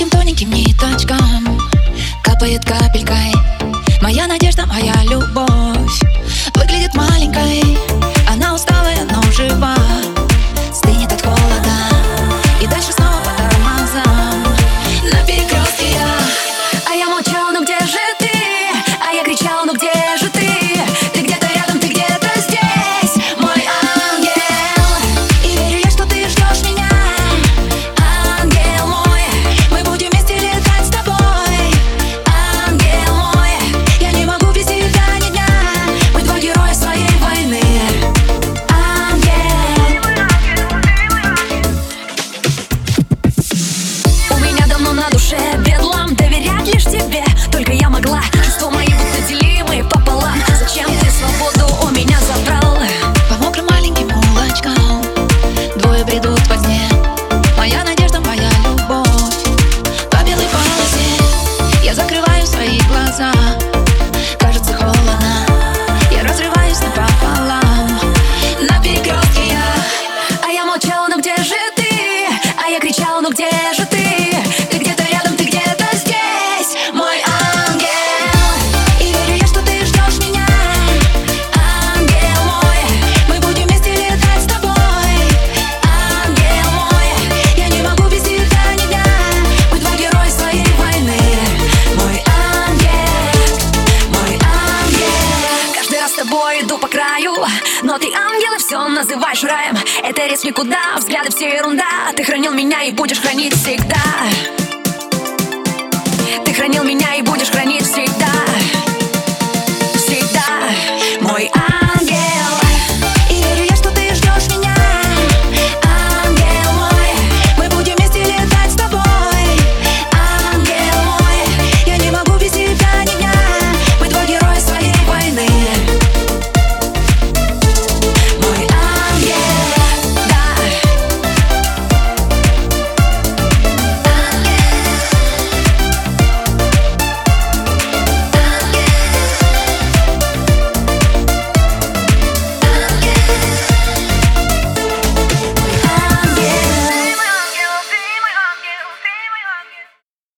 Тоненьким, тоненьким ниточкам Капает капелькой. Моя надежда, моя любовь Выглядит маленькой. краю. Но ты, ангелы, все называешь раем. Это риск никуда, взгляды все ерунда. Ты хранил меня и будешь хранить всегда.